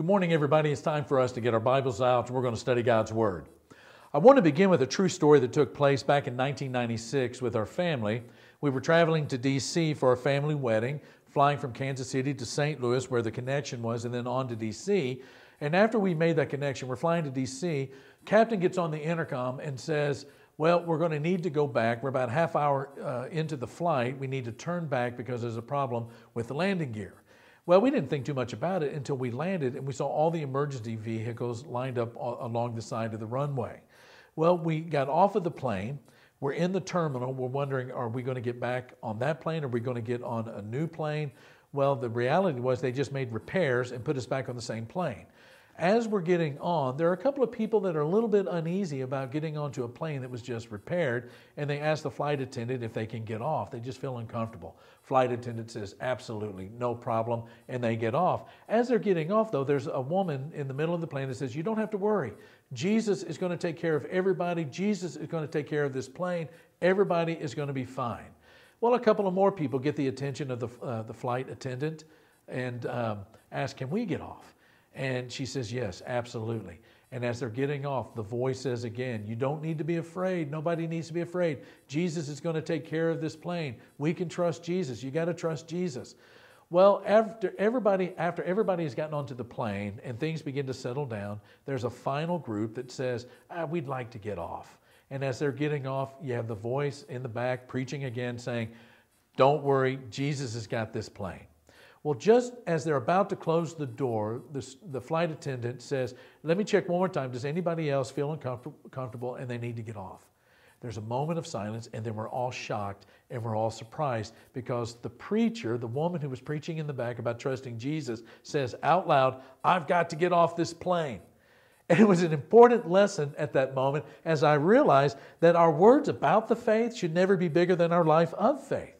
Good morning, everybody. It's time for us to get our Bibles out and we're going to study God's Word. I want to begin with a true story that took place back in 1996 with our family. We were traveling to D.C. for a family wedding, flying from Kansas City to St. Louis, where the connection was, and then on to D.C. And after we made that connection, we're flying to D.C. Captain gets on the intercom and says, well, we're going to need to go back. We're about half hour uh, into the flight. We need to turn back because there's a problem with the landing gear. Well, we didn't think too much about it until we landed and we saw all the emergency vehicles lined up along the side of the runway. Well, we got off of the plane. We're in the terminal. We're wondering, are we going to get back on that plane? Are we going to get on a new plane? Well, the reality was they just made repairs and put us back on the same plane as we're getting on, there are a couple of people that are a little bit uneasy about getting onto a plane that was just repaired, and they ask the flight attendant if they can get off. They just feel uncomfortable. Flight attendant says, absolutely, no problem, and they get off. As they're getting off, though, there's a woman in the middle of the plane that says, You don't have to worry. Jesus is going to take care of everybody. Jesus is going to take care of this plane. Everybody is going to be fine. Well, a couple of more people get the attention of the, uh, the flight attendant and um, ask, Can we get off? And she says, Yes, absolutely. And as they're getting off, the voice says again, You don't need to be afraid. Nobody needs to be afraid. Jesus is going to take care of this plane. We can trust Jesus. You got to trust Jesus. Well, after everybody, after everybody has gotten onto the plane and things begin to settle down, there's a final group that says, ah, We'd like to get off. And as they're getting off, you have the voice in the back preaching again saying, Don't worry, Jesus has got this plane. Well, just as they're about to close the door, the, the flight attendant says, Let me check one more time. Does anybody else feel uncomfortable and they need to get off? There's a moment of silence, and then we're all shocked and we're all surprised because the preacher, the woman who was preaching in the back about trusting Jesus, says out loud, I've got to get off this plane. And it was an important lesson at that moment as I realized that our words about the faith should never be bigger than our life of faith.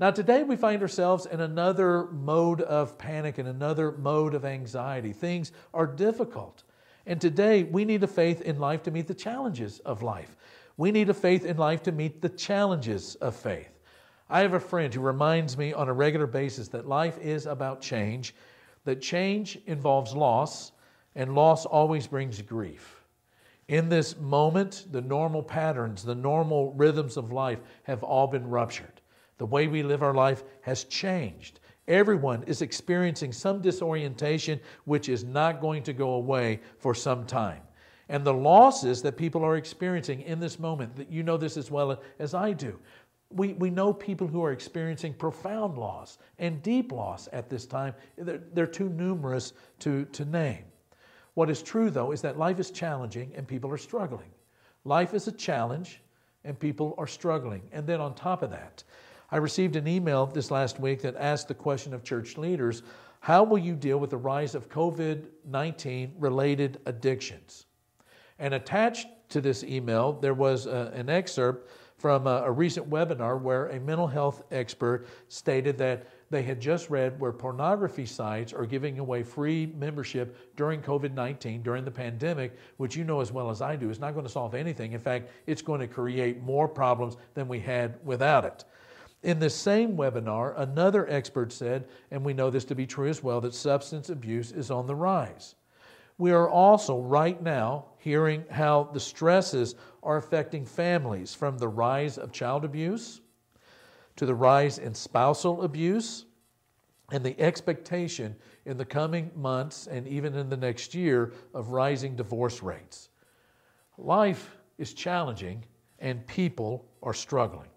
Now, today we find ourselves in another mode of panic and another mode of anxiety. Things are difficult. And today we need a faith in life to meet the challenges of life. We need a faith in life to meet the challenges of faith. I have a friend who reminds me on a regular basis that life is about change, that change involves loss, and loss always brings grief. In this moment, the normal patterns, the normal rhythms of life have all been ruptured. The way we live our life has changed. Everyone is experiencing some disorientation, which is not going to go away for some time. And the losses that people are experiencing in this moment, that you know this as well as I do. We, we know people who are experiencing profound loss and deep loss at this time. They're, they're too numerous to, to name. What is true, though, is that life is challenging and people are struggling. Life is a challenge and people are struggling. And then on top of that, I received an email this last week that asked the question of church leaders how will you deal with the rise of COVID 19 related addictions? And attached to this email, there was a, an excerpt from a, a recent webinar where a mental health expert stated that they had just read where pornography sites are giving away free membership during COVID 19, during the pandemic, which you know as well as I do is not going to solve anything. In fact, it's going to create more problems than we had without it. In the same webinar, another expert said, and we know this to be true as well, that substance abuse is on the rise. We are also right now hearing how the stresses are affecting families from the rise of child abuse to the rise in spousal abuse and the expectation in the coming months and even in the next year of rising divorce rates. Life is challenging and people are struggling.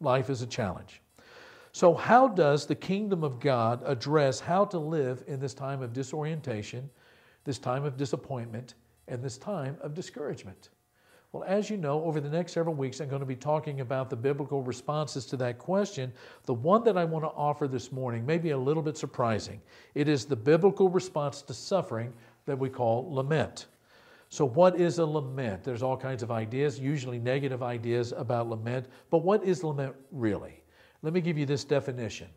Life is a challenge. So, how does the kingdom of God address how to live in this time of disorientation, this time of disappointment, and this time of discouragement? Well, as you know, over the next several weeks, I'm going to be talking about the biblical responses to that question. The one that I want to offer this morning may be a little bit surprising. It is the biblical response to suffering that we call lament. So, what is a lament? There's all kinds of ideas, usually negative ideas about lament, but what is lament really? Let me give you this definition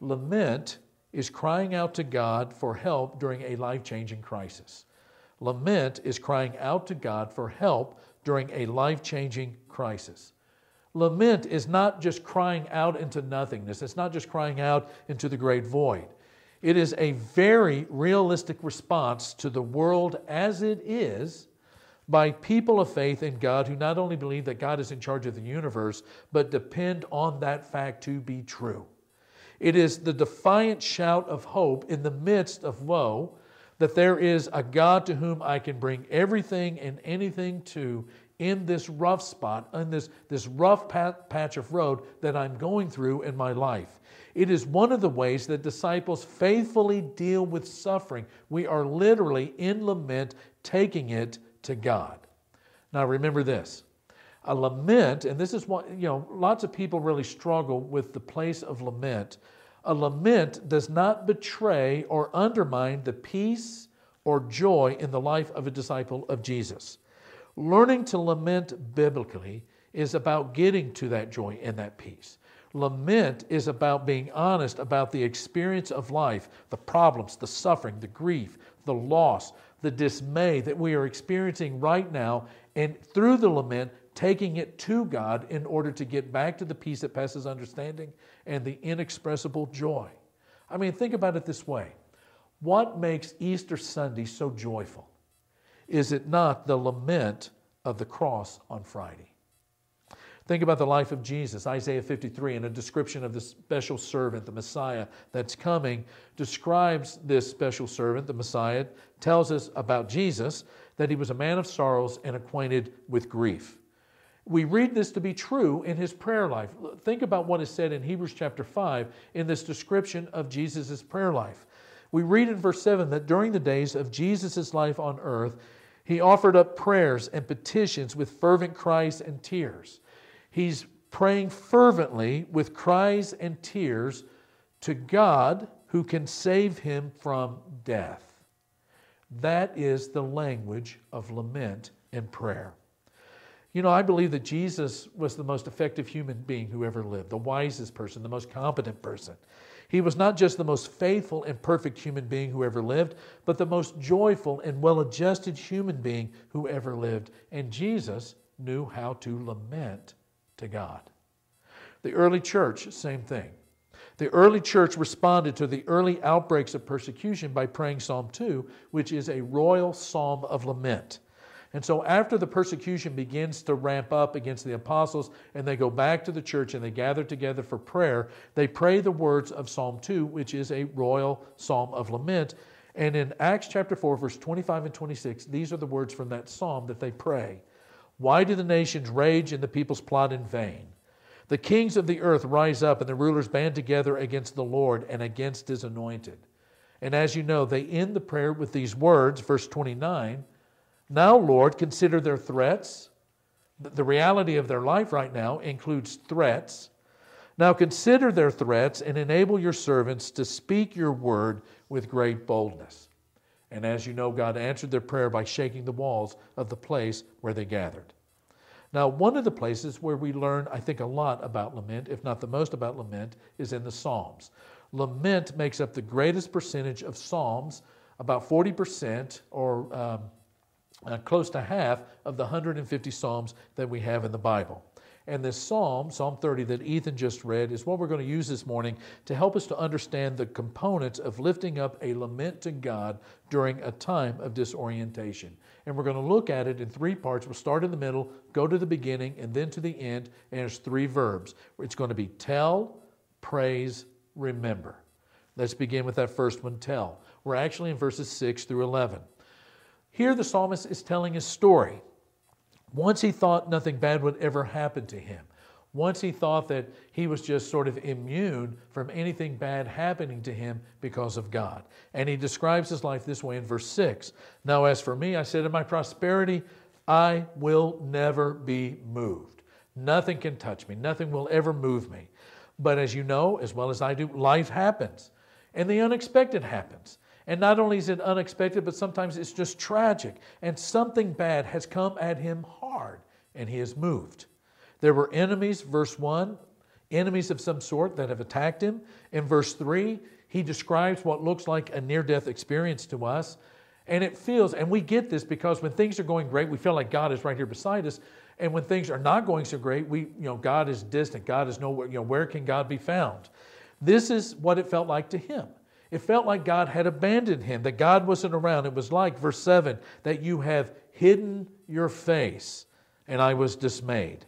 Lament is crying out to God for help during a life changing crisis. Lament is crying out to God for help during a life changing crisis. Lament is not just crying out into nothingness, it's not just crying out into the great void. It is a very realistic response to the world as it is by people of faith in God who not only believe that God is in charge of the universe, but depend on that fact to be true. It is the defiant shout of hope in the midst of woe that there is a God to whom I can bring everything and anything to in this rough spot, in this, this rough patch of road that I'm going through in my life. It is one of the ways that disciples faithfully deal with suffering. We are literally in lament, taking it to God. Now remember this. A lament, and this is what, you know, lots of people really struggle with the place of lament. A lament does not betray or undermine the peace or joy in the life of a disciple of Jesus. Learning to lament biblically is about getting to that joy and that peace. Lament is about being honest about the experience of life, the problems, the suffering, the grief, the loss, the dismay that we are experiencing right now, and through the lament, taking it to God in order to get back to the peace that passes understanding and the inexpressible joy. I mean, think about it this way what makes Easter Sunday so joyful? Is it not the lament of the cross on Friday? Think about the life of Jesus. Isaiah 53, and a description of the special servant, the Messiah that's coming, describes this special servant, the Messiah, tells us about Jesus that he was a man of sorrows and acquainted with grief. We read this to be true in his prayer life. Think about what is said in Hebrews chapter 5 in this description of Jesus' prayer life. We read in verse 7 that during the days of Jesus' life on earth, he offered up prayers and petitions with fervent cries and tears. He's praying fervently with cries and tears to God who can save him from death. That is the language of lament and prayer. You know, I believe that Jesus was the most effective human being who ever lived, the wisest person, the most competent person. He was not just the most faithful and perfect human being who ever lived, but the most joyful and well adjusted human being who ever lived. And Jesus knew how to lament to God. The early church, same thing. The early church responded to the early outbreaks of persecution by praying Psalm 2, which is a royal psalm of lament. And so, after the persecution begins to ramp up against the apostles and they go back to the church and they gather together for prayer, they pray the words of Psalm 2, which is a royal psalm of lament. And in Acts chapter 4, verse 25 and 26, these are the words from that psalm that they pray. Why do the nations rage and the peoples plot in vain? The kings of the earth rise up and the rulers band together against the Lord and against his anointed. And as you know, they end the prayer with these words, verse 29 Now, Lord, consider their threats. The reality of their life right now includes threats. Now consider their threats and enable your servants to speak your word with great boldness. And as you know, God answered their prayer by shaking the walls of the place where they gathered. Now, one of the places where we learn, I think, a lot about lament, if not the most about lament, is in the Psalms. Lament makes up the greatest percentage of Psalms, about 40% or um, uh, close to half of the 150 Psalms that we have in the Bible. And this psalm, Psalm 30, that Ethan just read, is what we're going to use this morning to help us to understand the components of lifting up a lament to God during a time of disorientation. And we're going to look at it in three parts. We'll start in the middle, go to the beginning, and then to the end. And there's three verbs. It's going to be tell, praise, remember. Let's begin with that first one tell. We're actually in verses 6 through 11. Here, the psalmist is telling his story. Once he thought nothing bad would ever happen to him. Once he thought that he was just sort of immune from anything bad happening to him because of God. And he describes his life this way in verse 6 Now, as for me, I said, in my prosperity, I will never be moved. Nothing can touch me, nothing will ever move me. But as you know, as well as I do, life happens, and the unexpected happens. And not only is it unexpected, but sometimes it's just tragic. And something bad has come at him hard, and he is moved. There were enemies, verse 1, enemies of some sort that have attacked him. In verse 3, he describes what looks like a near death experience to us. And it feels, and we get this because when things are going great, we feel like God is right here beside us. And when things are not going so great, we, you know, God is distant. God is nowhere, you know, where can God be found? This is what it felt like to him. It felt like God had abandoned him, that God wasn't around. It was like, verse 7, that you have hidden your face, and I was dismayed.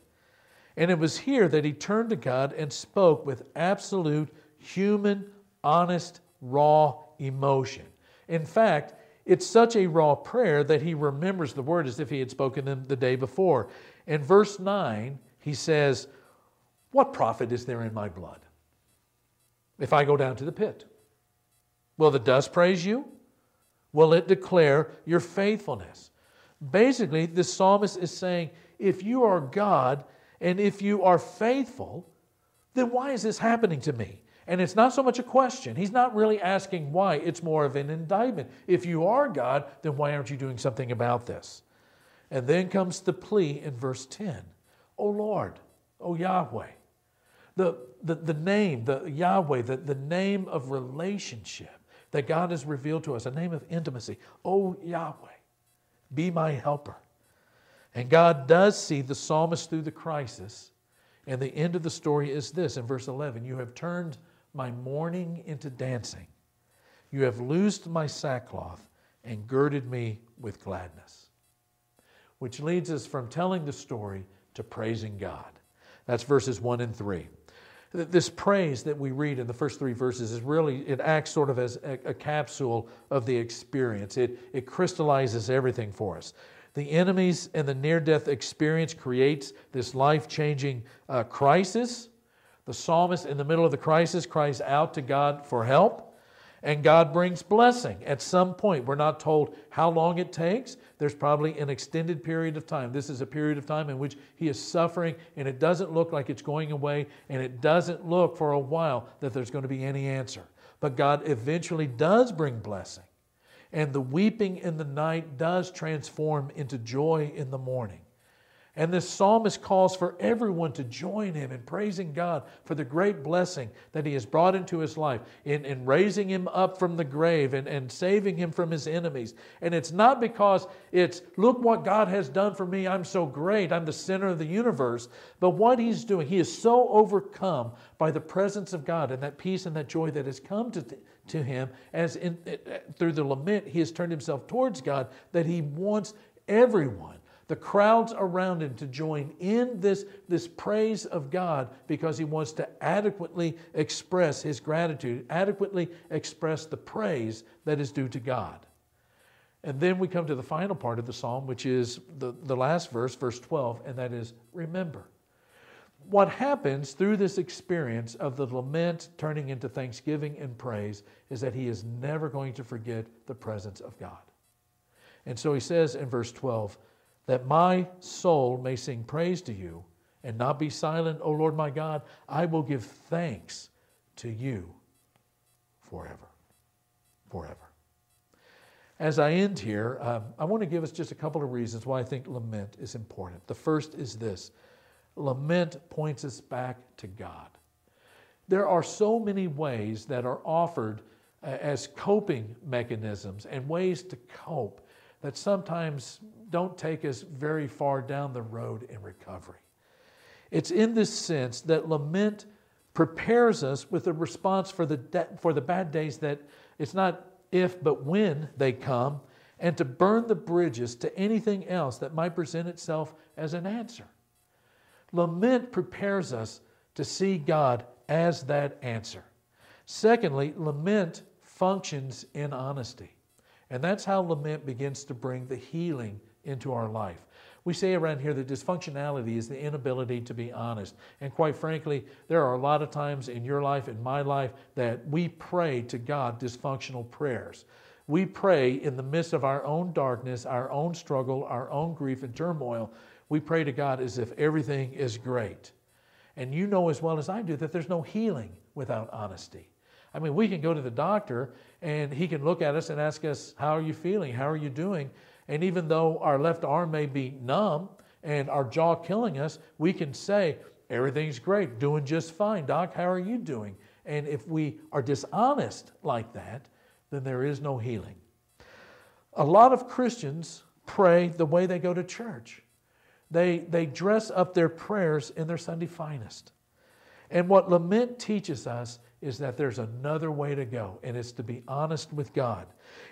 And it was here that he turned to God and spoke with absolute human, honest, raw emotion. In fact, it's such a raw prayer that he remembers the word as if he had spoken them the day before. In verse 9, he says, What profit is there in my blood if I go down to the pit? Will the dust praise you? Will it declare your faithfulness? Basically, the psalmist is saying if you are God and if you are faithful, then why is this happening to me? And it's not so much a question. He's not really asking why, it's more of an indictment. If you are God, then why aren't you doing something about this? And then comes the plea in verse 10 O Lord, O Yahweh. The, the, the name, the Yahweh, the, the name of relationship that God has revealed to us, a name of intimacy. Oh, Yahweh, be my helper. And God does see the psalmist through the crisis. And the end of the story is this in verse 11 You have turned my mourning into dancing, you have loosed my sackcloth and girded me with gladness. Which leads us from telling the story to praising God. That's verses 1 and 3 this praise that we read in the first three verses is really, it acts sort of as a, a, capsule of the experience. It, it crystallizes everything for us. The enemies and the near death experience creates this life changing uh, crisis. The psalmist, in the middle of the crisis, cries out to God for help and God brings blessing at some point. We're not told how long it takes. There's probably an extended period of time. This is a period of time in which he is suffering, and it doesn't look like it's going away, and it doesn't look for a while that there's going to be any answer. But God eventually does bring blessing, and the weeping in the night does transform into joy in the morning. And this psalmist calls for everyone to join him in praising God for the great blessing that he has brought into his life, in, in raising him up from the grave and, and saving him from his enemies. And it's not because it's, look what God has done for me, I'm so great, I'm the center of the universe. But what he's doing, he is so overcome by the presence of God and that peace and that joy that has come to, to him as in, eh, eh, through the lament, he has turned himself towards God that he wants everyone the crowds around him to join in this, this praise of God because he wants to adequately express his gratitude, adequately express the praise that is due to God. And then we come to the final part of the psalm, which is the, the last verse, verse 12, and that is remember. What happens through this experience of the lament turning into thanksgiving and praise is that he is never going to forget the presence of God. And so he says in verse 12, that my soul may sing praise to you and not be silent, O Lord my God. I will give thanks to you forever. Forever. As I end here, um, I want to give us just a couple of reasons why I think lament is important. The first is this lament points us back to God. There are so many ways that are offered uh, as coping mechanisms and ways to cope that sometimes don't take us very far down the road in recovery. It's in this sense that lament prepares us with a response for the, de- for the bad days that it's not if but when they come, and to burn the bridges to anything else that might present itself as an answer. Lament prepares us to see God as that answer. Secondly, lament functions in honesty. And that's how lament begins to bring the healing into our life. We say around here that dysfunctionality is the inability to be honest. And quite frankly, there are a lot of times in your life, in my life, that we pray to God dysfunctional prayers. We pray in the midst of our own darkness, our own struggle, our own grief and turmoil. We pray to God as if everything is great. And you know as well as I do that there's no healing without honesty. I mean, we can go to the doctor and he can look at us and ask us, How are you feeling? How are you doing? And even though our left arm may be numb and our jaw killing us, we can say, Everything's great, doing just fine. Doc, how are you doing? And if we are dishonest like that, then there is no healing. A lot of Christians pray the way they go to church. They, they dress up their prayers in their Sunday finest. And what lament teaches us is that there's another way to go, and it's to be honest with God.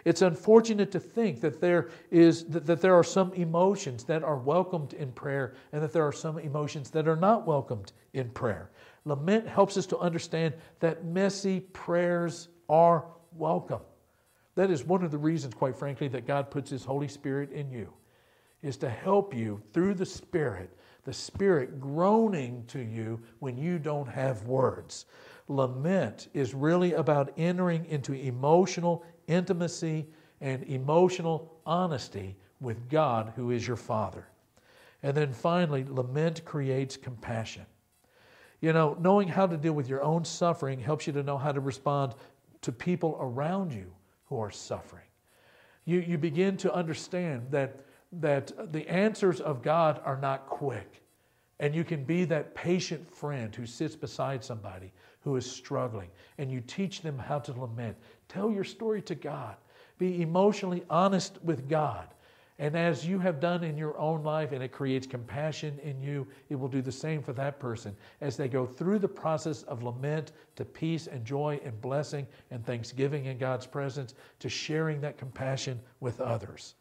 It's unfortunate to think that there is that, that there are some emotions that are welcomed in prayer and that there are some emotions that are not welcomed in prayer. Lament helps us to understand that messy prayers are welcome. That is one of the reasons, quite frankly, that God puts His Holy Spirit in you, is to help you through the Spirit, the Spirit groaning to you when you don't have words. Lament is really about entering into emotional intimacy and emotional honesty with God, who is your Father. And then finally, lament creates compassion. You know, knowing how to deal with your own suffering helps you to know how to respond to people around you who are suffering. You, you begin to understand that, that the answers of God are not quick. And you can be that patient friend who sits beside somebody who is struggling and you teach them how to lament. Tell your story to God. Be emotionally honest with God. And as you have done in your own life, and it creates compassion in you, it will do the same for that person as they go through the process of lament to peace and joy and blessing and thanksgiving in God's presence to sharing that compassion with others.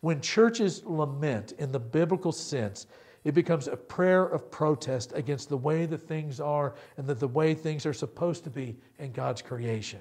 When churches lament in the biblical sense, it becomes a prayer of protest against the way that things are and that the way things are supposed to be in God's creation.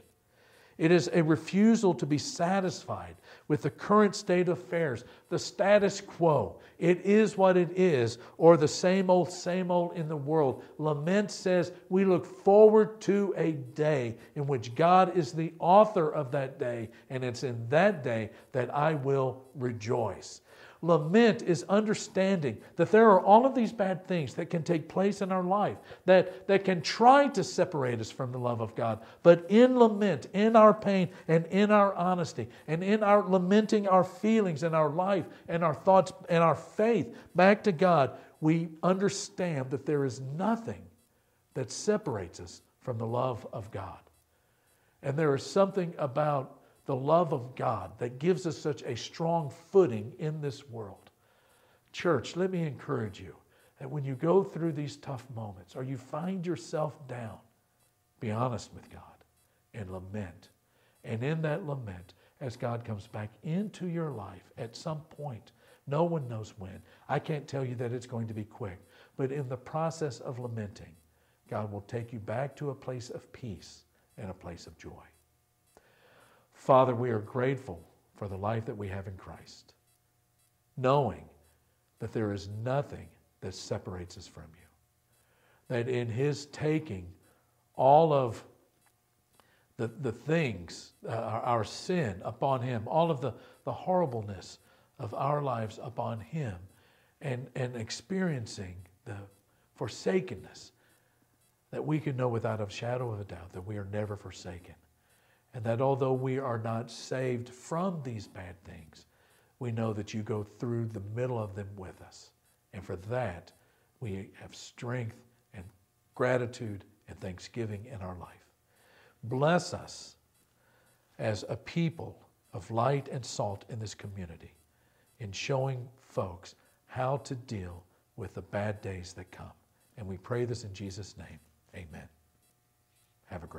It is a refusal to be satisfied with the current state of affairs, the status quo. It is what it is, or the same old, same old in the world. Lament says we look forward to a day in which God is the author of that day, and it's in that day that I will rejoice. Lament is understanding that there are all of these bad things that can take place in our life that, that can try to separate us from the love of God. But in lament, in our pain, and in our honesty, and in our lamenting our feelings and our life and our thoughts and our faith back to God, we understand that there is nothing that separates us from the love of God. And there is something about the love of God that gives us such a strong footing in this world. Church, let me encourage you that when you go through these tough moments or you find yourself down, be honest with God and lament. And in that lament, as God comes back into your life at some point, no one knows when. I can't tell you that it's going to be quick, but in the process of lamenting, God will take you back to a place of peace and a place of joy. Father, we are grateful for the life that we have in Christ, knowing that there is nothing that separates us from you. That in His taking all of the, the things, uh, our, our sin upon Him, all of the, the horribleness of our lives upon Him, and, and experiencing the forsakenness, that we can know without a shadow of a doubt that we are never forsaken. And that although we are not saved from these bad things, we know that you go through the middle of them with us. And for that, we have strength and gratitude and thanksgiving in our life. Bless us as a people of light and salt in this community in showing folks how to deal with the bad days that come. And we pray this in Jesus' name. Amen. Have a great